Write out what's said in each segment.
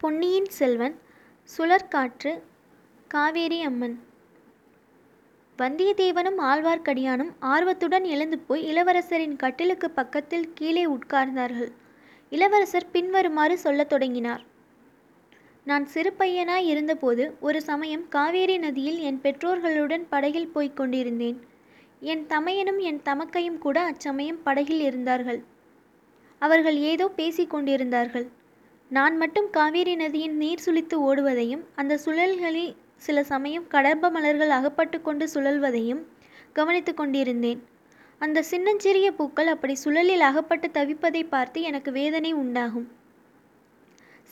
பொன்னியின் செல்வன் சுழற்காற்று காவேரி அம்மன். வந்தியத்தேவனும் ஆழ்வார்க்கடியானும் ஆர்வத்துடன் எழுந்து போய் இளவரசரின் கட்டிலுக்கு பக்கத்தில் கீழே உட்கார்ந்தார்கள். இளவரசர் பின்வருமாறு சொல்லத் தொடங்கினார். நான் சிறு பையனாய் இருந்தபோது ஒரு சமயம் காவேரி நதியில் என் பெற்றோர்களுடன் படகில் போய்க் கொண்டிருந்தேன். என் தமையனும் என் தமக்கையும் கூட அச்சமயம் படகில் இருந்தார்கள். அவர்கள் ஏதோ பேசிக் கொண்டிருந்தார்கள். நான் மட்டும் காவேரி நதியின் நீர் சுழித்து ஓடுவதையும் அந்த சுழல்களில் சில சமயம் கடம்ப மலர்கள் அகப்பட்டு கொண்டு சுழல்வதையும் கவனித்து கொண்டிருந்தேன். அந்த சின்னஞ்சிறிய பூக்கள் அப்படி சுழலில் அகப்பட்டு தவிப்பதை பார்த்து எனக்கு வேதனை உண்டாகும்.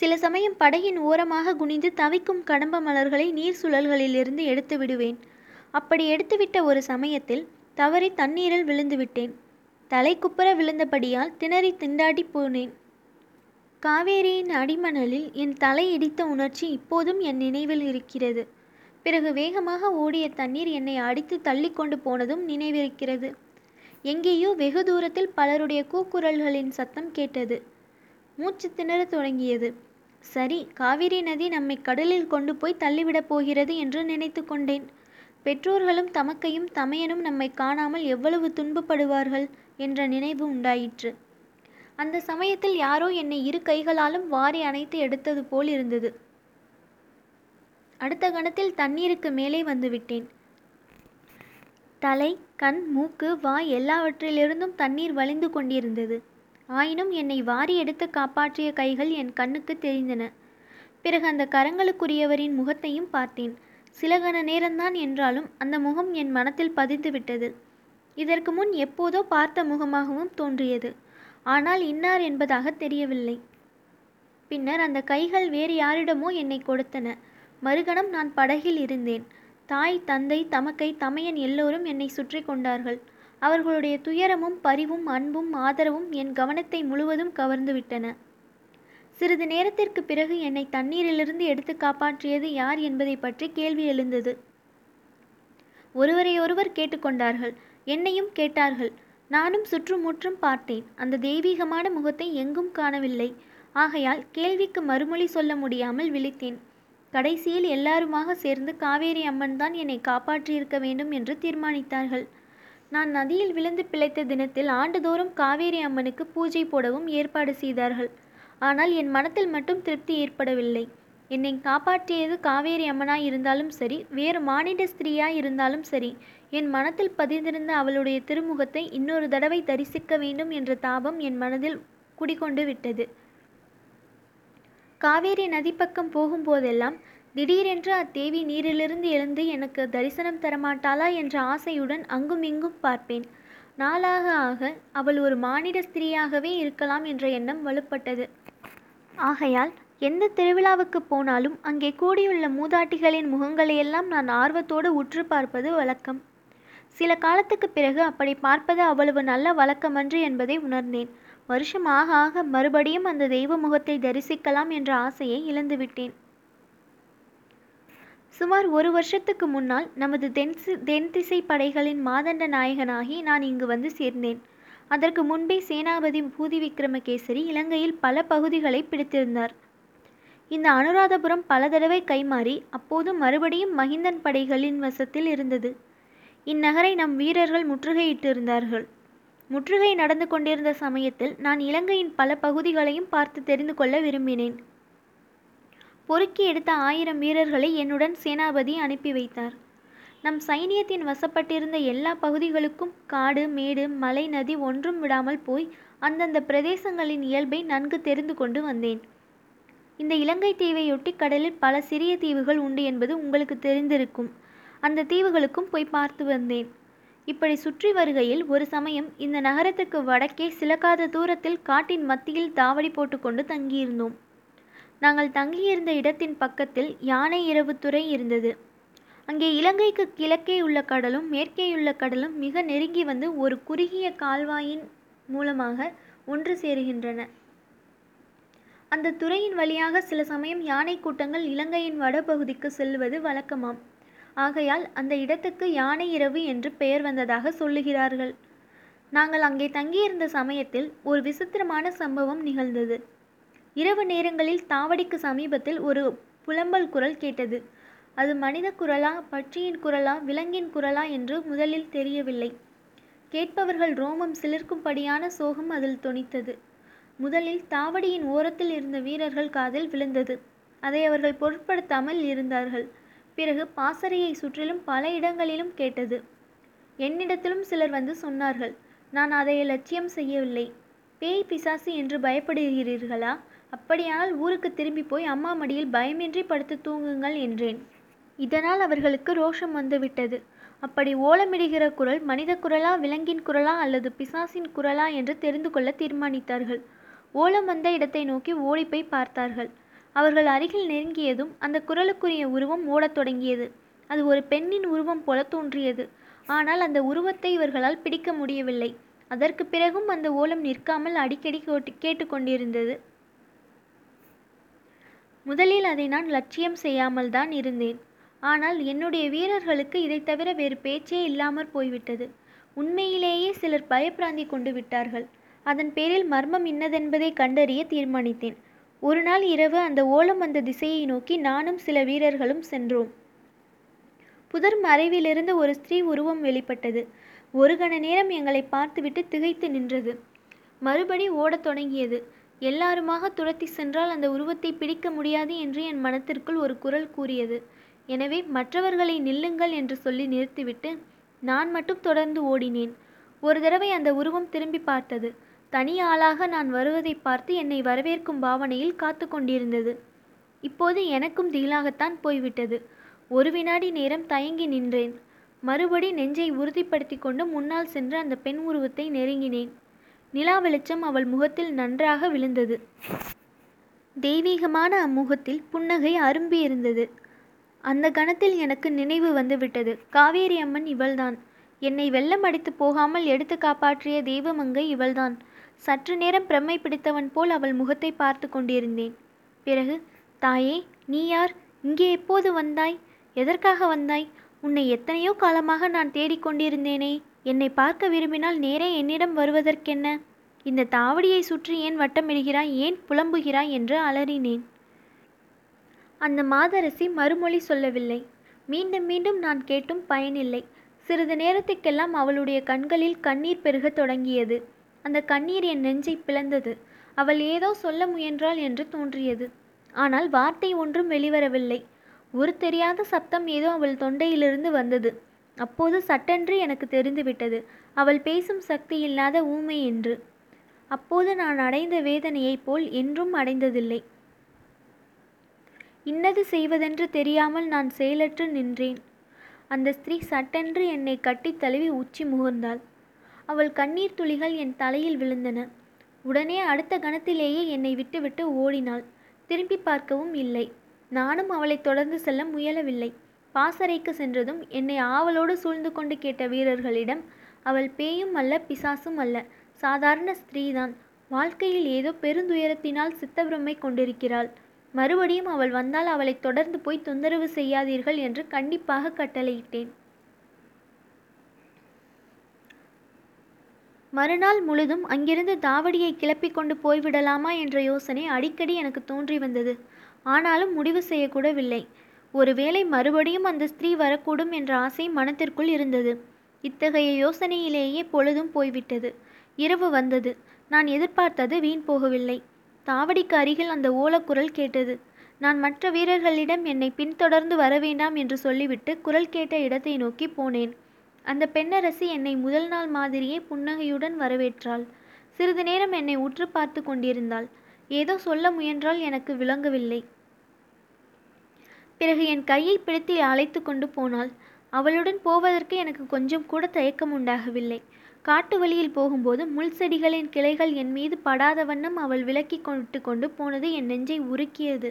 சில சமயம் படகின் ஓரமாக குனிந்து தவிக்கும் கடம்ப மலர்களை நீர் சுழல்களிலிருந்து எடுத்து விடுவேன். அப்படி எடுத்துவிட்ட ஒரு சமயத்தில் தவறி தண்ணீரில் விழுந்துவிட்டேன் தலை குப்புற விழுந்தபடியால் திணறி திண்டாடி போனேன். காவேரியின் அடிமணலில் என் தலை இடித்த உணர்ச்சி இப்போதும் என் நினைவில் இருக்கிறது. பிறகு வேகமாக ஓடிய தண்ணீர் என்னை அடித்து தள்ளி கொண்டு போனதும் நினைவிருக்கிறது. எங்கேயோ வெகு தூரத்தில் பலருடைய கூக்குரல்களின் சத்தம் கேட்டது. மூச்சு திணறத் தொடங்கியது. சரி காவிரி நதி நம்மை கடலில் கொண்டு போய் தள்ளிவிடப் போகிறது என்று நினைத்து கொண்டேன். பெற்றோர்களும் தமக்கையும் தமையனும் நம்மை காணாமல் எவ்வளவு துன்பப்படுவார்கள் என்ற நினைவு உண்டாயிற்று. அந்த சமயத்தில் யாரோ என்னை இரு கைகளாலும் வாரி அணைத்து எடுத்தது போல் இருந்தது. அடுத்த கணத்தில் தண்ணீருக்கு மேலே வந்துவிட்டேன் தலை கண் மூக்கு வாய் எல்லாவற்றிலிருந்தும் தண்ணீர் வழிந்து கொண்டிருந்தது. ஆயினும் என்னை வாரி எடுத்து காப்பாற்றிய கைகள் என் கண்ணுக்கு தெரிந்தன. பிறகு அந்த கரங்களுக்குரியவரின் முகத்தையும் பார்த்தேன். சில கண நேரம்தான் என்றாலும் அந்த முகம் என் மனத்தில் பதிந்துவிட்டது இதற்கு முன் எப்போதோ பார்த்த முகமாகவும் தோன்றியது. ஆனால் இன்னார் என்பதாக தெரியவில்லை. பின்னர் அந்த கைகள் வேறு யாரிடமோ என்னை கொடுத்தன. மறுகணம் நான் படகில் இருந்தேன். தாய் தந்தை தமக்கை தமையன் எல்லோரும் என்னை சுற்றி கொண்டார்கள். அவர்களுடைய துயரமும் பரிவும் அன்பும் ஆதரவும் என் கவனத்தை முழுவதும் கவர்ந்துவிட்டன. சிறிது நேரத்திற்கு பிறகு என்னை தண்ணீரிலிருந்து எடுத்து காப்பாற்றியது யார் என்பதை பற்றி கேள்வி எழுந்தது. ஒருவரையொருவர் கேட்டுக்கொண்டார்கள் என்னையும் கேட்டார்கள். நானும் சுற்றுமுற்றும் பார்த்தேன். அந்த தெய்வீகமான முகத்தை எங்கும் காணவில்லை. ஆகையால் கேள்விக்கு மறுமொழி சொல்ல முடியாமல் விழித்தேன். கடைசியில் எல்லாருமாக சேர்ந்து காவேரி அம்மன் தான் என்னை காப்பாற்றியிருக்க வேண்டும் என்று தீர்மானித்தார்கள். நான் நதியில் விழுந்து பிழைத்த தினத்தில் ஆண்டுதோறும் காவேரி அம்மனுக்கு பூஜை போடவும் ஏற்பாடு செய்தார்கள். ஆனால் என் மனத்தில் மட்டும் திருப்தி ஏற்படவில்லை. என்னை காப்பாற்றியது காவேரி அம்மனாய் இருந்தாலும் சரி வேறு மானிட ஸ்திரீயாய் இருந்தாலும் சரி என் மனத்தில் பதிந்திருந்த அவளுடைய திருமுகத்தை இன்னொரு தடவை தரிசிக்க வேண்டும் என்ற தாபம் என் மனதில் குடிகொண்டு விட்டது. காவேரி நதிப்பக்கம் போகும்போதெல்லாம் திடீரென்று அத்தேவி நீரிலிருந்து எழுந்து எனக்கு தரிசனம் தரமாட்டாளா என்ற ஆசையுடன் அங்கும் இங்கும் பார்ப்பேன். நாளாக ஆக அவள் ஒரு மானிட ஸ்திரீயாகவே இருக்கலாம் என்ற எண்ணம் வலுப்பட்டது. ஆகையால் எந்த திருவிழாவுக்கு போனாலும் அங்கே கூடியுள்ள மூதாட்டிகளின் முகங்களையெல்லாம் நான் ஆர்வத்தோடு உற்று பார்ப்பது வழக்கம். சில காலத்துக்கு பிறகு அப்படி பார்ப்பது அவ்வளவு நல்ல வழக்கமன்று என்பதை உணர்ந்தேன். வருஷம் ஆக ஆக மறுபடியும் அந்த தெய்வ முகத்தை தரிசிக்கலாம் என்ற ஆசையை இழந்துவிட்டேன் சுமார் ஒரு வருஷத்துக்கு முன்னால் நமது தென் தென் திசை படைகளின் மாதண்ட நாயகனாகி நான் இங்கு வந்து சேர்ந்தேன். அதற்கு முன்பே சேனாபதி பூதி விக்ரமகேசரி இலங்கையில் பல பகுதிகளை பிடித்திருந்தார். இந்த அனுராதபுரம் பல தடவை கைமாறி அப்போது மறுபடியும் மகிந்தன் படைகளின் வசத்தில் இருந்தது. இந்நகரை நம் வீரர்கள் முற்றுகையிட்டிருந்தார்கள். முற்றுகை நடந்து கொண்டிருந்த சமயத்தில் நான் இலங்கையின் பல பகுதிகளையும் பார்த்து தெரிந்து கொள்ள விரும்பினேன். பொறுக்கி எடுத்த ஆயிரம் வீரர்களை என்னுடன் சேனாபதி அனுப்பி வைத்தார். நம் சைனியத்தின் வசப்பட்டிருந்த எல்லா பகுதிகளுக்கும் காடு மேடு மலை நதி ஒன்றும் விடாமல் போய் அந்தந்த பிரதேசங்களின் இயல்பை நன்கு தெரிந்து கொண்டு வந்தேன். இந்த இலங்கை தீவையொட்டி கடலில் பல சிறிய தீவுகள் உண்டு என்பது உங்களுக்கு தெரிந்திருக்கும். அந்த தீவுகளுக்கும் போய் பார்த்து வந்தேன். இப்படி சுற்றி வருகையில் ஒரு சமயம் இந்த நகரத்துக்கு வடக்கே சிலக்காத தூரத்தில் காட்டின் மத்தியில் தாவடி போட்டுக்கொண்டு தங்கியிருந்தோம். நாங்கள் தங்கியிருந்த இடத்தின் பக்கத்தில் யானை இரவு துறை இருந்தது. அங்கே இலங்கைக்கு கிழக்கே உள்ள கடலும் மேற்கேயுள்ள கடலும் மிக நெருங்கி வந்து ஒரு குறுகிய கால்வாயின் மூலமாக ஒன்று சேருகின்றன. அந்த துறையின் வழியாக சில சமயம் யானை கூட்டங்கள் இலங்கையின் வடபகுதிக்கு செல்வது வழக்கமாம். ஆகையால் அந்த இடத்துக்கு யானை இரவு என்று பெயர் வந்ததாக சொல்லுகிறார்கள். நாங்கள் அங்கே தங்கியிருந்த சமயத்தில் ஒரு விசித்திரமான சம்பவம் நிகழ்ந்தது. இரவு நேரங்களில் தாவடிக்கு சமீபத்தில் ஒரு புலம்பல் குரல் கேட்டது. அது மனித குரலா பட்சியின் குரலா விலங்கின் குரலா என்று முதலில் தெரியவில்லை. கேட்பவர்கள் ரோமம் சிலிர்க்கும்படியான சோகம் அதில் தொனித்தது. முதலில் தாவடியின் ஓரத்தில் இருந்த வீரர்கள் காதில் விழுந்தது. அதை அவர்கள் பொருட்படுத்தாமல் இருந்தார்கள். பிறகு பாசறையை சுற்றிலும் பல இடங்களிலும் கேட்டது. என்னிடத்திலும் சிலர் வந்து சொன்னார்கள் நான் அதை லட்சியம் செய்யவில்லை. பேய் பிசாசு என்று பயப்படுகிறீர்களா? அப்படியானால் ஊருக்கு திரும்பி போய் அம்மா மடியில் பயமின்றி படுத்து தூங்குங்கள் என்றேன். இதனால் அவர்களுக்கு ரோஷம் வந்துவிட்டது. அப்படி ஓலமிடுகிற குரல் மனித குரலா விலங்கின் குரலா அல்லது பிசாசின் குரலா? என்று தெரிந்து கொள்ள தீர்மானித்தார்கள். ஓலம் வந்த இடத்தை நோக்கி ஓடிப்போய் பார்த்தார்கள். அவர்கள் அருகில் நெருங்கியதும் அந்த குரலுக்குரிய உருவம் ஓடத் தொடங்கியது. அது ஒரு பெண்ணின் உருவம் போல தோன்றியது. ஆனால் அந்த உருவத்தை இவர்களால் பிடிக்க முடியவில்லை. அதற்கு பிறகும் அந்த ஓலம் நிற்காமல் அடிக்கடி கேட்டுக்கொண்டிருந்தது முதலில் அதை நான் லட்சியம் செய்யாமல் தான் இருந்தேன். ஆனால் என்னுடைய வீரர்களுக்கு இதை தவிர வேறு பேச்சே இல்லாமற் போய்விட்டது. உண்மையிலேயே சிலர் பயப்பிராந்தி கொண்டு விட்டார்கள். அதன் பேரில் மர்மம் இன்னதென்பதை கண்டறிய தீர்மானித்தேன். ஒரு நாள் இரவு அந்த ஓலம் வந்த திசையை நோக்கி நானும் சில வீரர்களும் சென்றோம். புதர் மறைவிலிருந்து ஒரு ஸ்திரீ உருவம் வெளிப்பட்டது. ஒரு கண நேரம் எங்களை பார்த்துவிட்டு திகைத்து நின்றது. மறுபடி ஓடத் தொடங்கியது. எல்லாருமாக துரத்தி சென்றால் அந்த உருவத்தை பிடிக்க முடியாது என்று என் மனத்திற்குள் ஒரு குரல் கூறியது. எனவே மற்றவர்களை நில்லுங்கள் என்று சொல்லி நிறுத்திவிட்டு நான் மட்டும் தொடர்ந்து ஓடினேன். ஒரு தடவை அந்த உருவம் திரும்பி பார்த்தது. தனி ஆளாக நான் வருவதை பார்த்து என்னை வரவேற்கும் பாவனையில் காத்து கொண்டிருந்தது. இப்போது எனக்கும் திகிலாகத்தான் போய்விட்டது. ஒரு வினாடி நேரம் தயங்கி நின்றேன். மறுபடி நெஞ்சை உறுதிப்படுத்தி கொண்டு முன்னால் சென்று அந்த பெண் உருவத்தை நெருங்கினேன். நிலா வெளிச்சம் அவள் முகத்தில் நன்றாக விழுந்தது. தெய்வீகமான அம்முகத்தில் புன்னகை அரும்பி இருந்தது. அந்த கணத்தில் எனக்கு நினைவு வந்துவிட்டது காவேரி அம்மன் இவள்தான். என்னை வெள்ளம் அடித்து போகாமல் எடுத்து காப்பாற்றிய தெய்வமங்கை இவள்தான். சற்று நேரம் பிரமை பிடித்தவன் போல் அவள் முகத்தை பார்த்து கொண்டிருந்தேன். பிறகு தாயே நீ யார்? இங்கே எப்போது வந்தாய்? எதற்காக வந்தாய்? உன்னை எத்தனையோ காலமாக நான் தேடிக்கொண்டிருந்தேனே என்னை பார்க்க விரும்பினால் நேரே என்னிடம் வருவதற்கென்ன? இந்த தாவடியை சுற்றி ஏன் வட்டமிடுகிறாய்? ஏன் புலம்புகிறாய்? என்று அலறினேன். அந்த மாதரசி மறுமொழி சொல்லவில்லை. மீண்டும் மீண்டும் நான் கேட்டும் பயனில்லை. சிறிது நேரத்துக்கெல்லாம் அவளுடைய கண்களில் கண்ணீர் பெருகத் தொடங்கியது. அந்த கண்ணீர் என் நெஞ்சை பிளந்தது. அவள் ஏதோ சொல்ல முயன்றாள் என்று தோன்றியது. ஆனால் வார்த்தை ஒன்றும் வெளிவரவில்லை. ஒரு தெரியாத சப்தம் ஏதோ அவள் தொண்டையிலிருந்து வந்தது. அப்போது சட்டென்று எனக்கு தெரிந்துவிட்டது. அவள் பேசும் சக்தி இல்லாத ஊமை என்று. அப்போது நான் அடைந்த வேதனையைப் போல் என்றும் அடைந்ததில்லை. இன்னது செய்வதென்று தெரியாமல் நான் செயலற்று நின்றேன். அந்த ஸ்திரீ சட்டென்று என்னை கட்டித் தழுவி உச்சி முகர்ந்தாள். அவள் கண்ணீர் துளிகள் என் தலையில் விழுந்தன. உடனே அடுத்த கணத்திலேயே என்னை விட்டுவிட்டு ஓடினாள். திரும்பி பார்க்கவும் இல்லை. நானும் அவளை தொடர்ந்து செல்ல முயலவில்லை. பாசறைக்கு சென்றதும் என்னை ஆவலோடு சூழ்ந்து கொண்டு கேட்ட வீரர்களிடம் அவள் பேயும் அல்ல பிசாசும் அல்ல. சாதாரண ஸ்திரீதான். வாழ்க்கையில் ஏதோ பெருந்துயரத்தினால் சித்தபிரமை கொண்டிருக்கிறாள். மறுபடியும் அவள் வந்தால் அவளை தொடர்ந்து போய் தொந்தரவு செய்யாதீர்கள் என்று கண்டிப்பாக கட்டளையிட்டேன். மறுநாள் முழுதும் அங்கிருந்து தாவடியை கிளப்பிக் கொண்டு போய்விடலாமா என்ற யோசனை அடிக்கடி எனக்கு தோன்றி வந்தது. ஆனாலும் முடிவு செய்யக்கூடவில்லை. ஒருவேளை மறுபடியும் அந்த ஸ்திரீ வரக்கூடும் என்ற ஆசை மனத்திற்குள் இருந்தது. இத்தகைய யோசனையிலேயே பொழுதும் போய்விட்டது. இரவு வந்தது. நான் எதிர்பார்த்தது வீண் போகவில்லை. தாவடிக்கு அருகில் அந்த ஓலக்குரல் கேட்டது. நான் மற்ற வீரர்களிடம் என்னை பின்தொடர்ந்து வரவேண்டாம் என்று சொல்லிவிட்டு குரல் கேட்ட இடத்தை நோக்கி போனேன். அந்த பெண்ணரசி என்னை முதல் நாள் மாதிரியே புன்னகையுடன் வரவேற்றாள். சிறிது நேரம் என்னை உற்று பார்த்து கொண்டிருந்தாள். ஏதோ சொல்ல முயன்றால் எனக்கு விளங்கவில்லை. பிறகு என் கையை பிடித்து அழைத்து கொண்டு போனாள். அவளுடன் போவதற்கு எனக்கு கொஞ்சம் கூட தயக்கம் உண்டாகவில்லை. காட்டு வழியில் போகும்போது முள் செடிகளின் கிளைகள் என் மீது படாத வண்ணம் அவள் விலக்கி கொண்டு கொண்டு போனது என் நெஞ்சை உருக்கியது.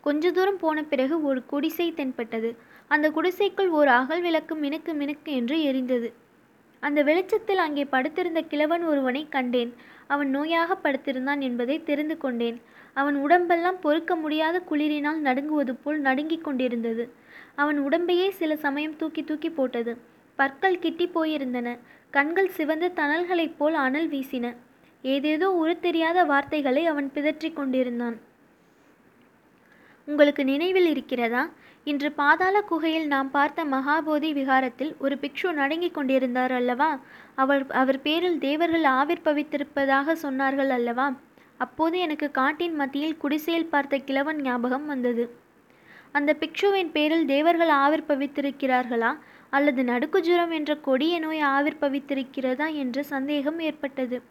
கொஞ்ச தூரம் போன பிறகு ஒரு குடிசை தென்பட்டது. அந்த குடிசைக்குள் ஒரு அகல் விளக்கு மினுக்கு மினுக்கு என்று எரிந்தது. அந்த வெளிச்சத்தில் அங்கே படுத்திருந்த கிழவன் ஒருவனை கண்டேன். அவன் நோயாக படுத்திருந்தான் என்பதை தெரிந்து கொண்டேன். அவன் உடம்பெல்லாம் பொறுக்க முடியாத குளிரினால் நடுங்குவது போல் நடுங்கிக் கொண்டிருந்தது. அவன் உடம்பையே சில சமயம் தூக்கி தூக்கி போட்டது. பற்கள் கிட்டி போயிருந்தன. கண்கள் சிவந்த தணல்களைப் போல் அனல் வீசின. ஏதேதோ உருத்தெரியாத வார்த்தைகளை அவன் பிதற்றிக் கொண்டிருந்தான். உங்களுக்கு நினைவில் இருக்கிறதா? இன்று பாதாள குகையில் நாம் பார்த்த மகாபோதி விகாரத்தில் ஒரு பிக்ஷு நடுங்கிக் கொண்டிருந்தார் அல்லவா? அவர் அவர் பேரில் தேவர்கள் ஆவிர்பவித்திருப்பதாக சொன்னார்கள் அல்லவா? அப்போது எனக்கு காட்டின் மத்தியில் குடிசையில் பார்த்த கிழவன் ஞாபகம் வந்தது. அந்த பிக்ஷுவின் பேரில் தேவர்கள் ஆவிர்பவித்திருக்கிறார்களா அல்லது நடுக்குஜுரம் என்ற கொடிய நோய் ஆவிர்பவித்திருக்கிறதா என்ற சந்தேகம் ஏற்பட்டது.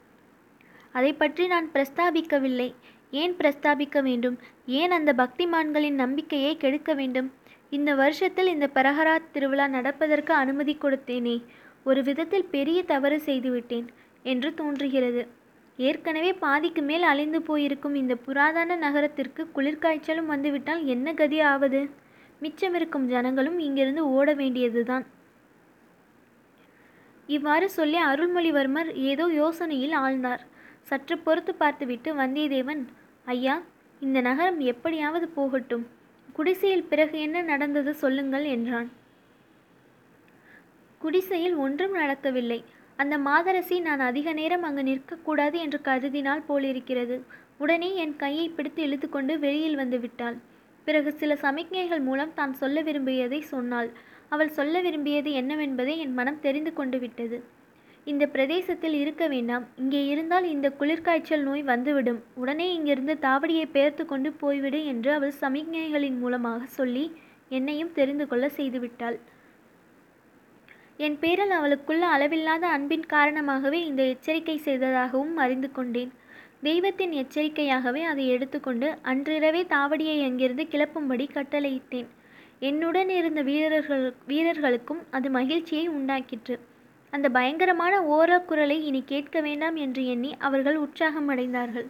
அதை பற்றி நான் பிரஸ்தாபிக்கவில்லை. ஏன் பிரஸ்தாபிக்க வேண்டும்? ஏன் அந்த பக்திமான்களின் நம்பிக்கையை கெடுக்க வேண்டும்? இந்த வருஷத்தில் இந்த பிரஹராத் திருவிழா நடப்பதற்கு அனுமதி கொடுத்தேனே. ஒரு விதத்தில் பெரிய தவறு செய்துவிட்டேன் என்று தோன்றுகிறது. ஏற்கனவே பாதிக்கு மேல் அழிந்து போயிருக்கும் இந்த புராதன நகரத்திற்கு குளிர்காய்ச்சலும் வந்துவிட்டால் என்ன கதி ஆவது? மிச்சமிருக்கும் ஜனங்களும் இங்கிருந்து ஓட வேண்டியதுதான். இவ்வாறு சொல்லி அருள்மொழிவர்மர் ஏதோ யோசனையில் ஆழ்ந்தார். சற்று பொறுத்து பார்த்துவிட்டு வந்தியத்தேவன் ஐயா இந்த நகரம் எப்படியாவது போகட்டும். குடிசையில் பிறகு என்ன நடந்தது சொல்லுங்கள் என்றான். குடிசையில் ஒன்றும் நடக்கவில்லை. அந்த மாதரசி நான் அதிக நேரம் அங்கு நிற்கக்கூடாது என்று கருதினால் போலிருக்கிறது. உடனே என் கையை பிடித்து இழுத்துக்கொண்டு வெளியில் வந்து விட்டாள். பிறகு சில சமிக்ஞைகள் மூலம் தான் சொல்ல விரும்பியதை சொன்னாள். அவள் சொல்ல விரும்பியது என்னவென்பதை என் மனம் தெரிந்து கொண்டு விட்டது. இந்த பிரதேசத்தில் இருக்க வேண்டாம். இங்கே இருந்தால் இந்த குளிர்காய்ச்சல் நோய் வந்துவிடும். உடனே இங்கிருந்து தாவடியை பெயர்த்து கொண்டு போய்விடு என்று அவள் சமிக்ஞைகளின் மூலமாக சொல்லி என்னையும் தெரிந்து கொள்ள செய்துவிட்டாள். என் பேரில் அவளுக்குள்ள அளவில்லாத அன்பின் காரணமாகவே இந்த எச்சரிக்கை செய்ததாகவும் அறிந்து கொண்டேன். தெய்வத்தின் எச்சரிக்கையாகவே அதை எடுத்துக்கொண்டு அன்றிரவே தாவடியை அங்கிருந்து கிளப்பும்படி கட்டளையிட்டேன். என்னுடன் இருந்த வீரர்கள் வீரர்களுக்கும் அது மகிழ்ச்சியை உண்டாக்கிற்று. அந்த பயங்கரமான ஓரக்குரலை இனி கேட்க வேண்டாம் என்று எண்ணி அவர்கள் உற்சாகம் அடைந்தார்கள்